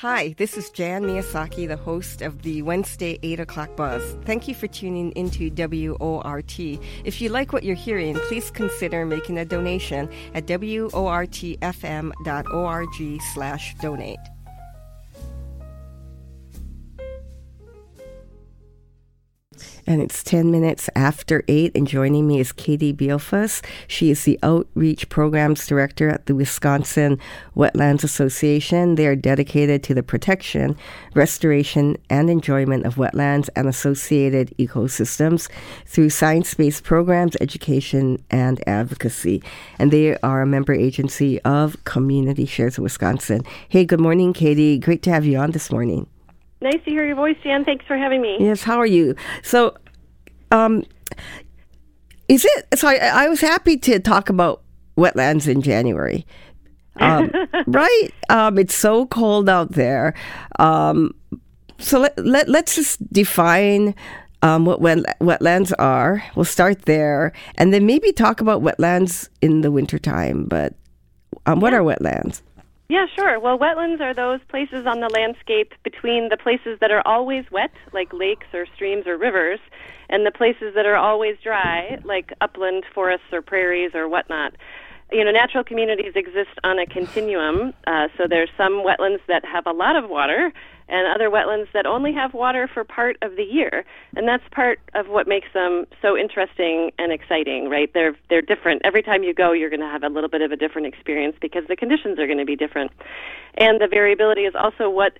Hi, this is Jan Miyasaki, the host of the Wednesday 8 o'clock buzz. Thank you for tuning into WORT. If you like what you're hearing, please consider making a donation at wortfm.org slash donate. And it's 10 minutes after 8. And joining me is Katie Beilfuss. She is the Outreach Programs Director at the Wisconsin Wetlands Association. They are dedicated to the protection, restoration, and enjoyment of wetlands and associated ecosystems through science based programs, education, and advocacy. And they are a member agency of Community Shares of Wisconsin. Hey, good morning, Katie. Great to have you on this morning. Nice to hear your voice, Jan. Thanks for having me. Yes, how are you? So, um, is it? So I, I was happy to talk about wetlands in January. Um, right? Um, it's so cold out there. Um, so let, let, let's just define um, what wet, wetlands are. We'll start there and then maybe talk about wetlands in the wintertime. But um, what yeah. are wetlands? Yeah, sure. Well, wetlands are those places on the landscape between the places that are always wet, like lakes or streams or rivers, and the places that are always dry, like upland forests or prairies or whatnot. You know, natural communities exist on a continuum. Uh, so there's some wetlands that have a lot of water, and other wetlands that only have water for part of the year. And that's part of what makes them so interesting and exciting, right? They're they're different. Every time you go, you're going to have a little bit of a different experience because the conditions are going to be different. And the variability is also what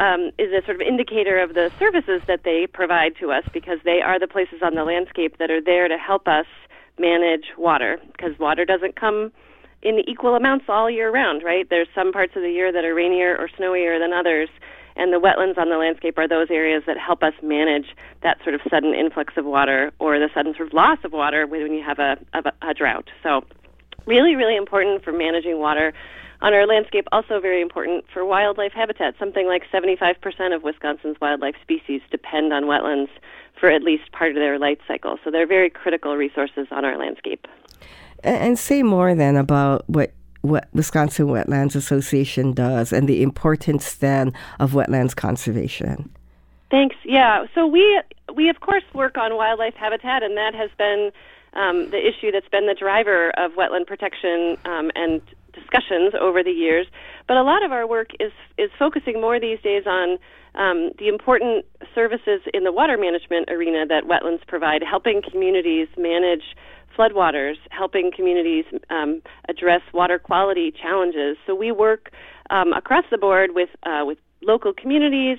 um, is a sort of indicator of the services that they provide to us because they are the places on the landscape that are there to help us manage water because water doesn't come in equal amounts all year round, right? There's some parts of the year that are rainier or snowier than others and the wetlands on the landscape are those areas that help us manage that sort of sudden influx of water or the sudden sort of loss of water when you have a, a, a drought. So, really, really important for managing water on our landscape. Also, very important for wildlife habitat. Something like 75% of Wisconsin's wildlife species depend on wetlands for at least part of their life cycle. So, they're very critical resources on our landscape. And say more then about what what Wisconsin Wetlands Association does and the importance then of wetlands conservation. Thanks. Yeah. So we we of course work on wildlife habitat, and that has been um, the issue that's been the driver of wetland protection um, and discussions over the years. But a lot of our work is is focusing more these days on um, the important services in the water management arena that wetlands provide, helping communities manage floodwaters, helping communities um, address water quality challenges. So we work um, across the board with uh, with local communities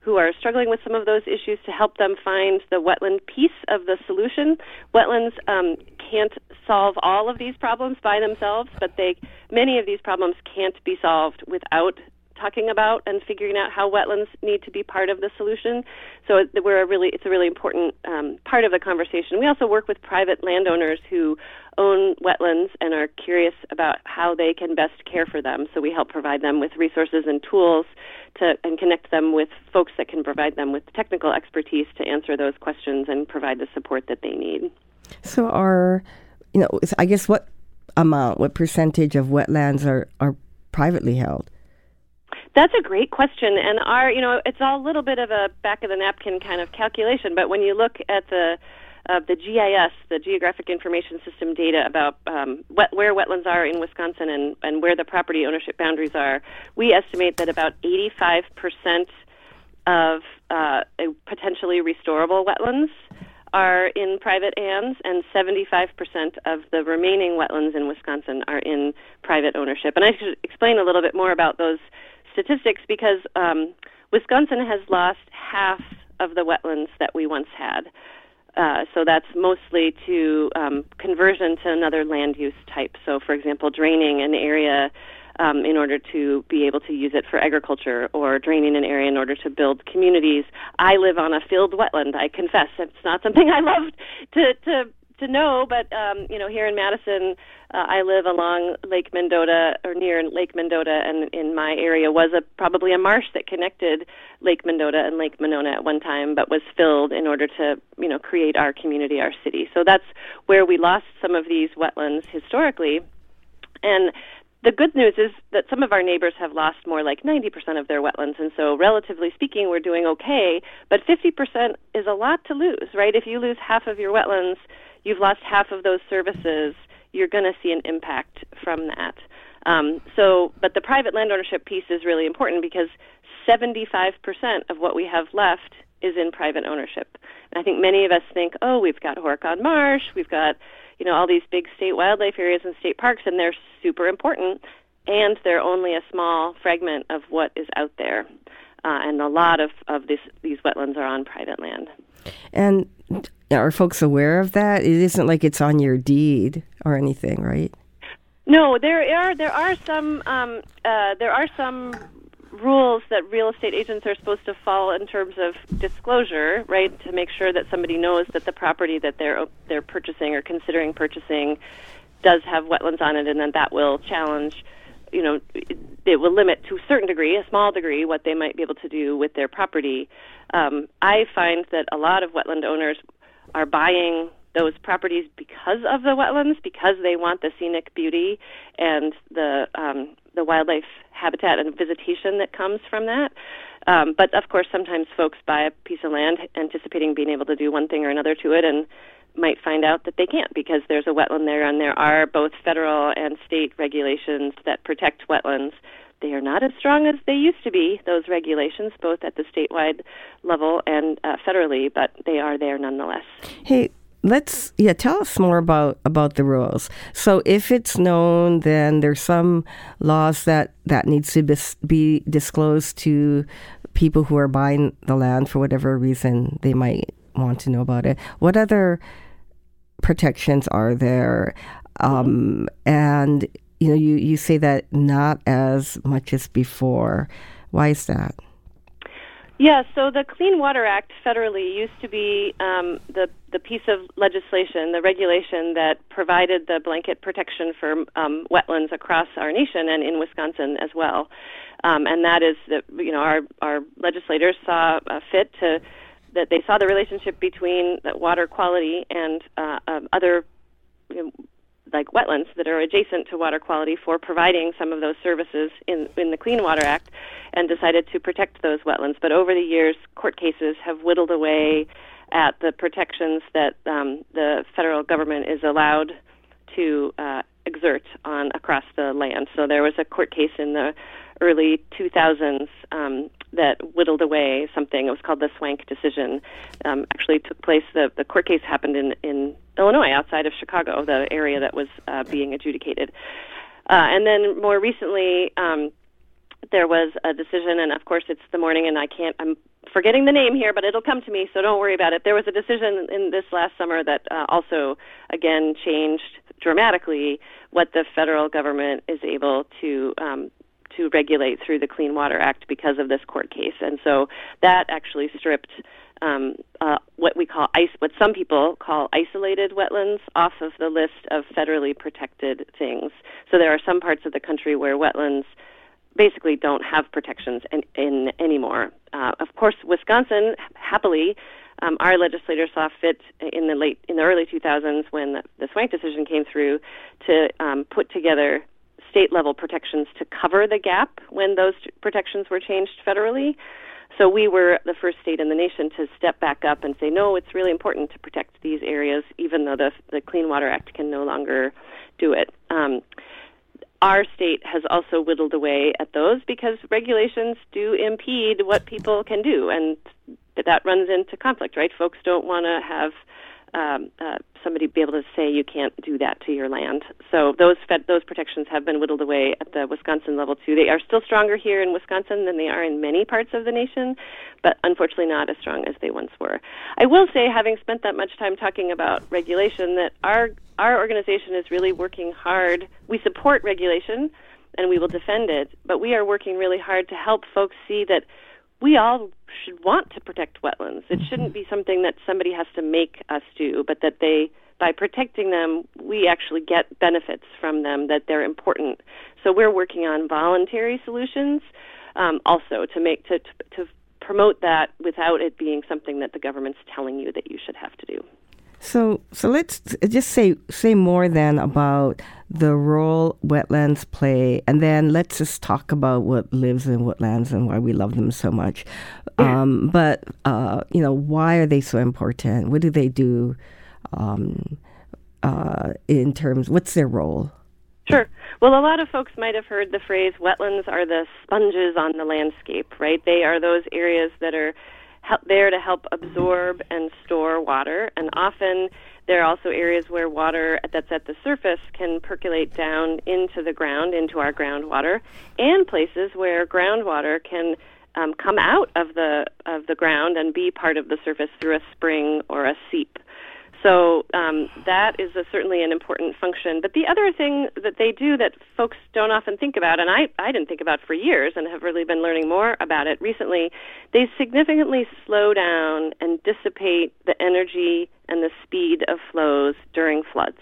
who are struggling with some of those issues to help them find the wetland piece of the solution. Wetlands um, can't solve all of these problems by themselves, but they many of these problems can't be solved without talking about and figuring out how wetlands need to be part of the solution. So we're a really it's a really important um, part of the conversation. We also work with private landowners who own wetlands and are curious about how they can best care for them. So we help provide them with resources and tools to and connect them with folks that can provide them with technical expertise to answer those questions and provide the support that they need. So are you know I guess what amount, what percentage of wetlands are are privately held? That's a great question, and our you know it's all a little bit of a back of the napkin kind of calculation. But when you look at the uh, the GIS, the Geographic Information System data about um, wet, where wetlands are in Wisconsin and, and where the property ownership boundaries are, we estimate that about 85 percent of uh, potentially restorable wetlands are in private hands, and 75% of the remaining wetlands in Wisconsin are in private ownership. And I should explain a little bit more about those statistics because um, Wisconsin has lost half of the wetlands that we once had. Uh, so that's mostly to um, conversion to another land use type. So, for example, draining an area um, in order to be able to use it for agriculture, or draining an area in order to build communities. I live on a filled wetland. I confess it's not something I love to to to know, but um, you know, here in Madison, uh, I live along Lake Mendota or near Lake Mendota, and in my area was a probably a marsh that connected Lake Mendota and Lake Monona at one time, but was filled in order to you know create our community, our city. So that's where we lost some of these wetlands historically, and the good news is that some of our neighbors have lost more like 90% of their wetlands, and so relatively speaking, we're doing okay. But 50% is a lot to lose, right? If you lose half of your wetlands, you've lost half of those services. You're going to see an impact from that. Um, so, but the private land ownership piece is really important because 75% of what we have left is in private ownership. And I think many of us think, oh, we've got Horicon Marsh, we've got you know all these big state wildlife areas and state parks, and they're super important, and they're only a small fragment of what is out there. Uh, and a lot of, of this, these wetlands are on private land. And are folks aware of that? It isn't like it's on your deed or anything, right? No, there are there are some um, uh, there are some rules that real estate agents are supposed to follow in terms of disclosure, right? To make sure that somebody knows that the property that they're they're purchasing or considering purchasing does have wetlands on it, and then that will challenge. You know, it, it will limit to a certain degree, a small degree, what they might be able to do with their property. Um, I find that a lot of wetland owners are buying those properties because of the wetlands, because they want the scenic beauty and the um, the wildlife habitat and visitation that comes from that. Um, but of course, sometimes folks buy a piece of land anticipating being able to do one thing or another to it, and might find out that they can't because there's a wetland there, and there are both federal and state regulations that protect wetlands. They are not as strong as they used to be, those regulations, both at the statewide level and uh, federally, but they are there nonetheless. Hey, let's yeah tell us more about about the rules. So if it's known then there's some laws that that needs to be disclosed to people who are buying the land for whatever reason they might want to know about it. What other protections are there? Um, and you know you you say that not as much as before why is that yeah, so the Clean Water Act federally used to be um, the the piece of legislation, the regulation that provided the blanket protection for um, wetlands across our nation and in Wisconsin as well. Um, and that is that you know our our legislators saw fit to that they saw the relationship between water quality and uh, um, other you know, like wetlands that are adjacent to water quality for providing some of those services in in the Clean Water Act and decided to protect those wetlands. But over the years, court cases have whittled away at the protections that um, the federal government is allowed to uh, exert on across the land. So there was a court case in the early 2000s um, that whittled away something. It was called the SWANCC decision. Um, actually, took place. The the court case happened in in Illinois, outside of Chicago, the area that was uh, being adjudicated. Uh, and then more recently, um, there was a decision, and of course, it's the morning, and I can't. I'm forgetting the name here, but it'll come to me, so don't worry about it. There was a decision in this last summer that uh, also, again, changed dramatically what the federal government is able to um, to regulate through the Clean Water Act because of this court case, and so that actually stripped um, uh, what we call ice, what some people call isolated wetlands, off of the list of federally protected things. So there are some parts of the country where wetlands basically don't have protections in, in anymore. Uh, of course, Wisconsin happily. Um, our legislators saw fit in the late, in the early 2000s, when the, the SWANCC decision came through, to um, put together state level protections to cover the gap when those protections were changed federally. So we were the first state in the nation to step back up and say, no, it's really important to protect these areas, even though the, the Clean Water Act can no longer do it. Um, our state has also whittled away at those because regulations do impede what people can do, and that runs into conflict, right? Folks don't want to have um, uh, somebody be able to say you can't do that to your land. So those fed, those protections have been whittled away at the Wisconsin level too. They are still stronger here in Wisconsin than they are in many parts of the nation, but unfortunately not as strong as they once were. I will say, having spent that much time talking about regulation, that our our organization is really working hard. We support regulation, and we will defend it, but we are working really hard to help folks see that we all should want to protect wetlands. It shouldn't be something that somebody has to make us do, but that they, by protecting them, we actually get benefits from them, that they're important. So we're working on voluntary solutions um, also to make to, to, to promote that without it being something that the government's telling you that you should have to do. So, so let's just say say more then about the role wetlands play, and then let's just talk about what lives in wetlands and why we love them so much. Um, but uh, you know, why are they so important? What do they do um, uh, in terms? What's their role? Sure. Well, a lot of folks might have heard the phrase wetlands are the sponges on the landscape, right? They are those areas that are help, there to help absorb and store water, and often there are also areas where water that's at the surface can percolate down into the ground, into our groundwater, and places where groundwater can um, come out of the of the ground and be part of the surface through a spring or a seep. So um, that is a, certainly an important function. But the other thing that they do that folks don't often think about, and I, I didn't think about for years and have really been learning more about it recently, they significantly slow down and dissipate the energy and the speed of flows during floods.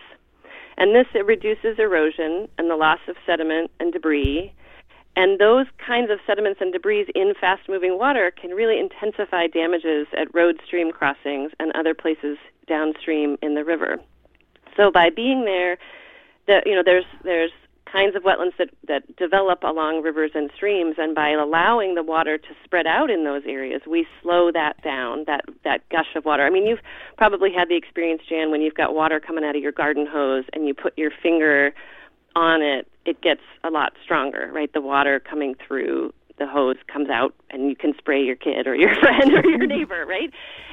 And this it reduces erosion and the loss of sediment and debris. And those kinds of sediments and debris in fast moving water can really intensify damages at road stream crossings and other places downstream in the river. So by being there, the, you know, there's there's kinds of wetlands that, that develop along rivers and streams, and by allowing the water to spread out in those areas, we slow that down, that, that gush of water. I mean, you've probably had the experience, Jan, when you've got water coming out of your garden hose and you put your finger on it, it gets a lot stronger, right? The water coming through the hose comes out and you can spray your kid or your friend or your neighbor, right?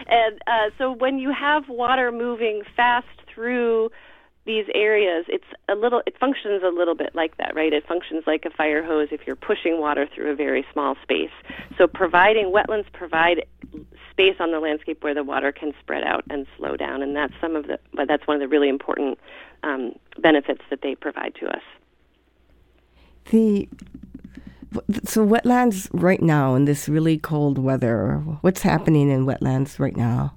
And uh, so when you have water moving fast through these areas, it's a little, it functions a little bit like that, right? It functions like a fire hose if you're pushing water through a very small space. So providing wetlands provide space on the landscape where the water can spread out and slow down, and that's some of the, that's one of the really important um, benefits that they provide to us. The so wetlands right now in this really cold weather. What's happening in wetlands right now?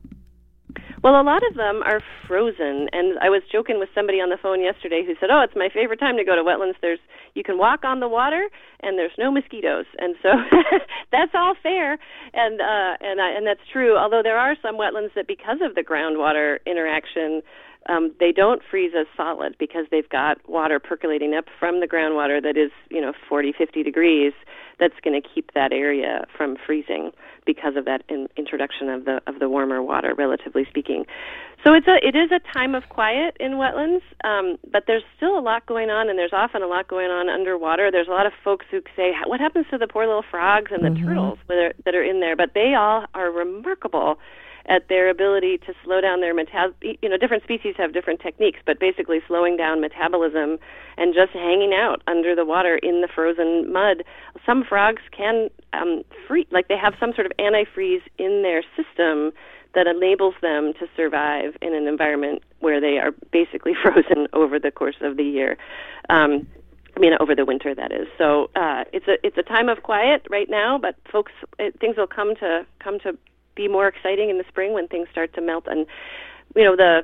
Well, a lot of them are frozen, and I was joking with somebody on the phone yesterday who said, "Oh, it's my favorite time to go to wetlands. There's you can walk on the water, and there's no mosquitoes, and so that's all fair, and uh, and I, and that's true. Although there are some wetlands that, because of the groundwater interaction, um, they don't freeze as solid because they've got water percolating up from the groundwater that is, you know, 40, 50 degrees. That's going to keep that area from freezing because of that in, introduction of the of the warmer water, relatively speaking. So it's a it is a time of quiet in wetlands, um, but there's still a lot going on, and there's often a lot going on underwater. There's a lot of folks who say, "What happens to the poor little frogs and the mm-hmm. turtles that are, that are in there?" But they all are remarkable at their ability to slow down their metabolism. You know, different species have different techniques, but basically slowing down metabolism and just hanging out under the water in the frozen mud. Some frogs can um, free, like they have some sort of antifreeze in their system that enables them to survive in an environment where they are basically frozen over the course of the year. Um, I mean, over the winter, that is. So uh, it's a it's a time of quiet right now, but folks, it, things will come to come to be more exciting in the spring when things start to melt. And you know the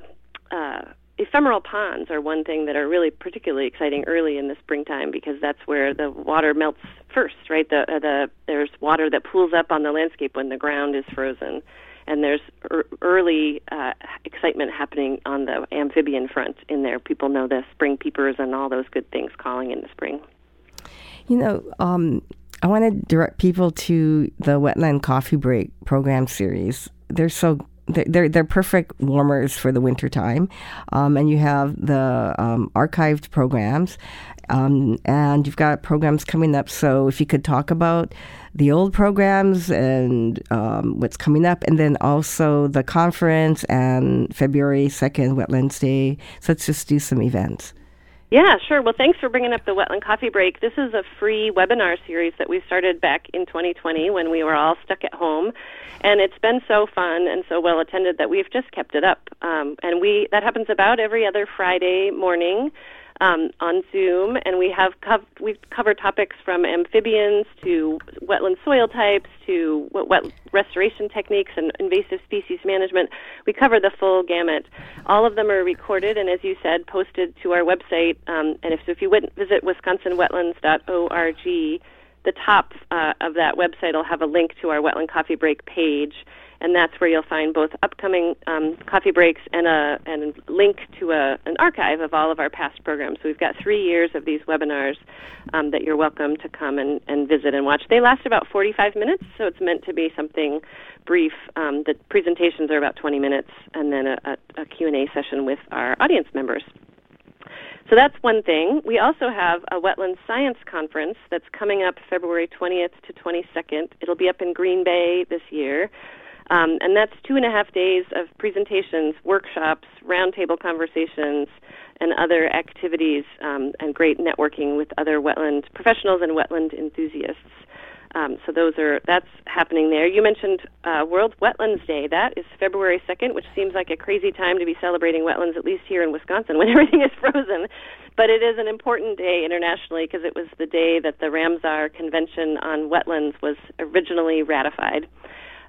uh, ephemeral ponds are one thing that are really particularly exciting early in the springtime because that's where the water melts first, right? The uh, the there's water that pools up on the landscape when the ground is frozen, and there's er- early uh, excitement happening on the amphibian front in there. People know the spring peepers and all those good things calling in the spring. You know, um, I want to direct people to the Wetland Coffee Break program series. They're so they're they're perfect warmers for the winter time, um, and you have the um, archived programs, um, and you've got programs coming up. So if you could talk about the old programs and um, what's coming up, and then also the conference and February second Wetlands Day. So let's just do some events. Yeah, sure. Well, thanks for bringing up the Wetland Coffee Break. This is a free webinar series that we started back in 2020 when we were all stuck at home, and it's been so fun and so well attended that we've just kept it up. Um, and we that happens about every other Friday morning um, on Zoom, and we have cov- we've covered topics from amphibians to wetland soil types to wet, wet restoration techniques and invasive species management. We cover the full gamut. All of them are recorded and, as you said, posted to our website. Um, and if so, if you visit wisconsinwetlands.org, the top uh, of that website will have a link to our Wetland Coffee Break page and that's where you'll find both upcoming um, coffee breaks and a and link to a, an archive of all of our past programs. So we've got three years of these webinars um, that you're welcome to come and, and visit and watch. They last about 45 minutes, so it's meant to be something brief. Um, the presentations are about 20 minutes, and then a, a, a Q&A session with our audience members. So that's one thing. We also have a wetland science conference that's coming up February 20th to 22nd. It'll be up in Green Bay this year. Um, and that's two and a half days of presentations, workshops, roundtable conversations, and other activities, um, and great networking with other wetland professionals and wetland enthusiasts. Um, so those are that's happening there. You mentioned uh, World Wetlands Day. That is February 2nd, which seems like a crazy time to be celebrating wetlands, at least here in Wisconsin when everything is frozen. But it is an important day internationally because it was the day that the Ramsar Convention on Wetlands was originally ratified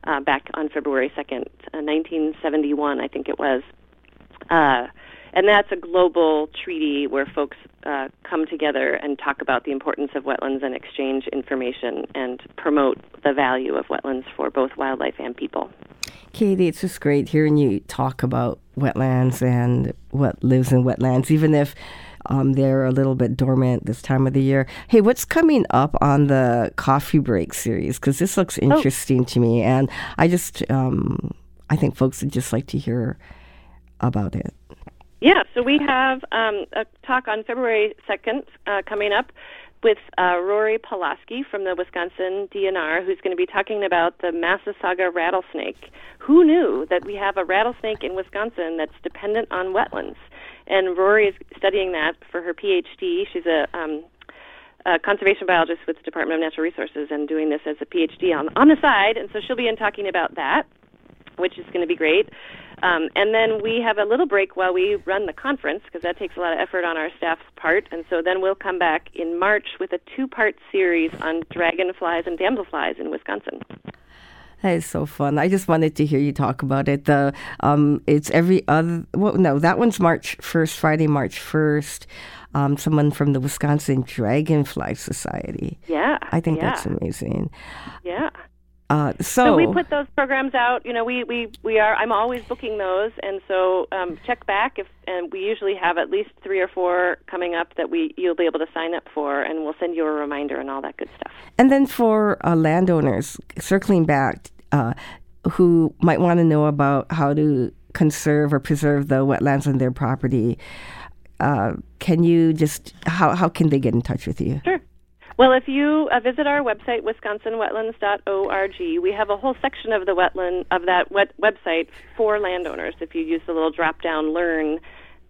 uh, back on February 2nd, uh, 1971, I think it was. Uh, and that's a global treaty where folks uh, come together and talk about the importance of wetlands and exchange information and promote the value of wetlands for both wildlife and people. Katie, it's just great hearing you talk about wetlands and what lives in wetlands, even if um, they're a little bit dormant this time of the year. Hey, what's coming up on the coffee break series? Because this looks oh. interesting oh. to me, and I just um, I think folks would just like to hear about it. Yeah, so we have um, a talk on February 2nd uh, coming up with uh, Rory Pulaski from the Wisconsin DNR, who's going to be talking about the Massasauga rattlesnake. Who knew that we have a rattlesnake in Wisconsin that's dependent on wetlands? And Rory is studying that for her PhD. She's a, um, conservation biologist with the Department of Natural Resources and doing this as a PhD on, on the side. And so she'll be in talking about that, which is going to be great. Um, and then we have a little break while we run the conference because that takes a lot of effort on our staff's part. And so then we'll come back in March with a two part series on dragonflies and damselflies in Wisconsin. That is so fun. I just wanted to hear you talk about it. The um, it's every other. Well, no, that one's March first, Friday, March first. Um, someone from the Wisconsin Dragonfly Society. Yeah, I think yeah. that's amazing. Yeah. Uh, so, so, we put those programs out. You know, we, we, we are. I'm always booking those, and so um, check back if. And we usually have at least three or four coming up that we you'll be able to sign up for, and we'll send you a reminder and all that good stuff. And then for uh, landowners, circling back, uh, who might want to know about how to conserve or preserve the wetlands on their property, uh, can you just how how can they get in touch with you? Sure. Well, if you uh, visit our website, wisconsinwetlands.org, we have a whole section of the wetland of that wet website for landowners. If you use the little drop-down "Learn,"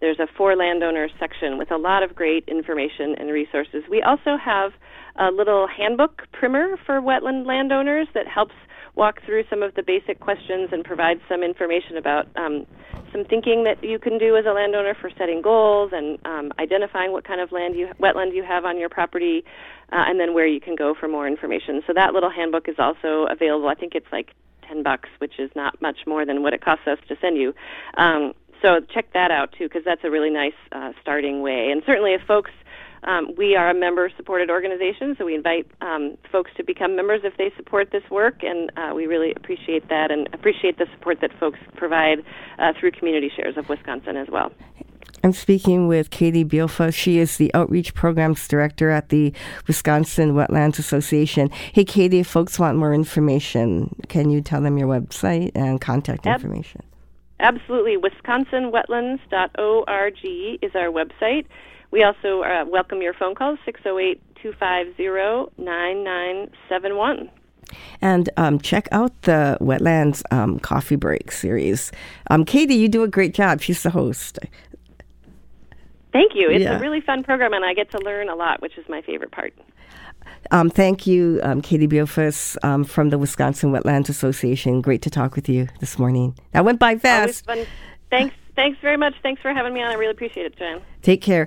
there's a for landowners section with a lot of great information and resources. We also have a little handbook primer for wetland landowners that helps walk through some of the basic questions and provide some information about um, some thinking that you can do as a landowner for setting goals and um, identifying what kind of land you wetland you have on your property, uh, and then where you can go for more information. So that little handbook is also available. I think it's like ten bucks, which is not much more than what it costs us to send you. Um, so check that out too, because that's a really nice uh, starting way. And certainly, if folks um, we are a member supported organization, so we invite um, folks to become members if they support this work, and uh, we really appreciate that and appreciate the support that folks provide uh, through Community Shares of Wisconsin as well. I'm speaking with Katie Beilfuss. She is the Outreach Programs Director at the Wisconsin Wetlands Association. Hey, Katie, if folks want more information, can you tell them your website and contact Ab- information? Absolutely. WisconsinWetlands.org is our website. We also uh, welcome your phone calls, 608 250 9971. And um, check out the Wetlands um, Coffee Break series. Um, Katie, you do a great job. She's the host. Thank you. It's yeah. a really fun program, and I get to learn a lot, which is my favorite part. Um, thank you, um, Katie Beilfuss um, from the Wisconsin Wetlands Association. Great to talk with you this morning. That went by fast. Thanks. Thanks very much. Thanks for having me on. I really appreciate it, Jen. Take care.